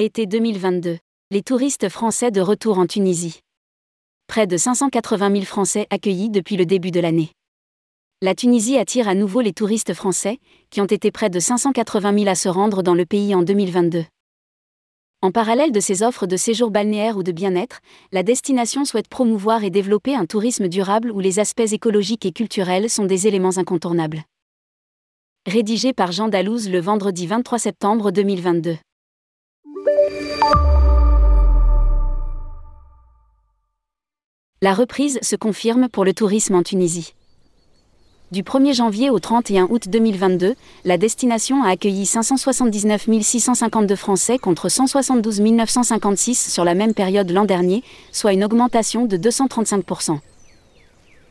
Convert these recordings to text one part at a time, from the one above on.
Été 2022. Les touristes français de retour en Tunisie. Près de 580 000 Français accueillis depuis le début de l'année. La Tunisie attire à nouveau les touristes français, qui ont été près de 580 000 à se rendre dans le pays en 2022. En parallèle de ces offres de séjour balnéaire ou de bien-être, la destination souhaite promouvoir et développer un tourisme durable où les aspects écologiques et culturels sont des éléments incontournables. Rédigé par Jean Dalouse le vendredi 23 septembre 2022. La reprise se confirme pour le tourisme en Tunisie. Du 1er janvier au 31 août 2022, la destination a accueilli 579 652 Français contre 172 956 sur la même période l'an dernier, soit une augmentation de 235%.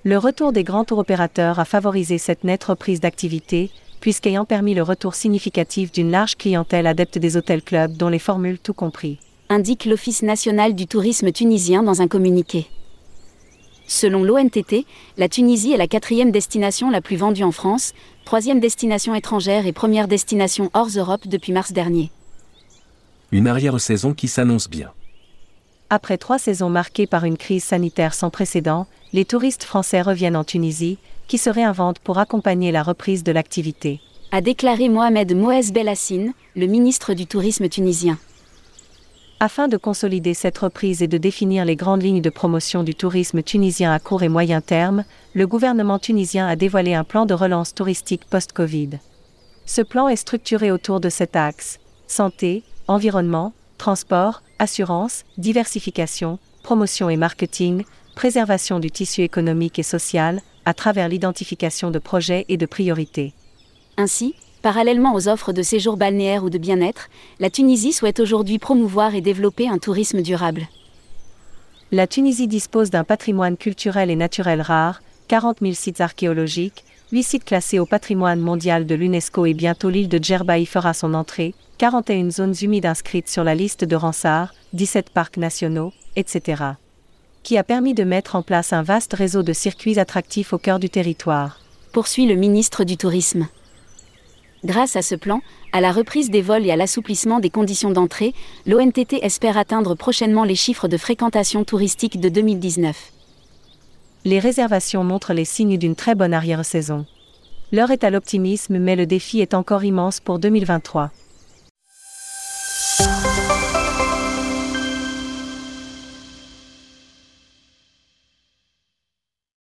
Le retour des grands tours opérateurs a favorisé cette nette reprise d'activité, puisqu'ayant permis le retour significatif d'une large clientèle adepte des hôtels-clubs dont les formules tout compris. Indique l'Office national du tourisme tunisien dans un communiqué. Selon l'ONTT, la Tunisie est la quatrième destination la plus vendue en France, troisième destination étrangère et première destination hors Europe depuis mars dernier. Une arrière-saison qui s'annonce bien. Après trois saisons marquées par une crise sanitaire sans précédent, les touristes français reviennent en Tunisie, qui se réinventent pour accompagner la reprise de l'activité. A déclaré Mohamed Moez Belassine, le ministre du Tourisme tunisien. Afin de consolider cette reprise et de définir les grandes lignes de promotion du tourisme tunisien à court et moyen terme, le gouvernement tunisien a dévoilé un plan de relance touristique post-Covid. Ce plan est structuré autour de cet axe santé, environnement, transport, assurance, diversification, promotion et marketing, préservation du tissu économique et social, à travers l'identification de projets et de priorités. Ainsi, Parallèlement aux offres de séjour balnéaire ou de bien-être, la Tunisie souhaite aujourd'hui promouvoir et développer un tourisme durable. La Tunisie dispose d'un patrimoine culturel et naturel rare, 40 000 sites archéologiques, 8 sites classés au patrimoine mondial de l'UNESCO et bientôt l'île de Djerba y fera son entrée, 41 zones humides inscrites sur la liste de Ramsar, 17 parcs nationaux, etc. Qui a permis de mettre en place un vaste réseau de circuits attractifs au cœur du territoire. Poursuit le ministre du Tourisme. Grâce à ce plan, à la reprise des vols et à l'assouplissement des conditions d'entrée, l'ONTT espère atteindre prochainement les chiffres de fréquentation touristique de 2019. Les réservations montrent les signes d'une très bonne arrière-saison. L'heure est à l'optimisme mais le défi est encore immense pour 2023.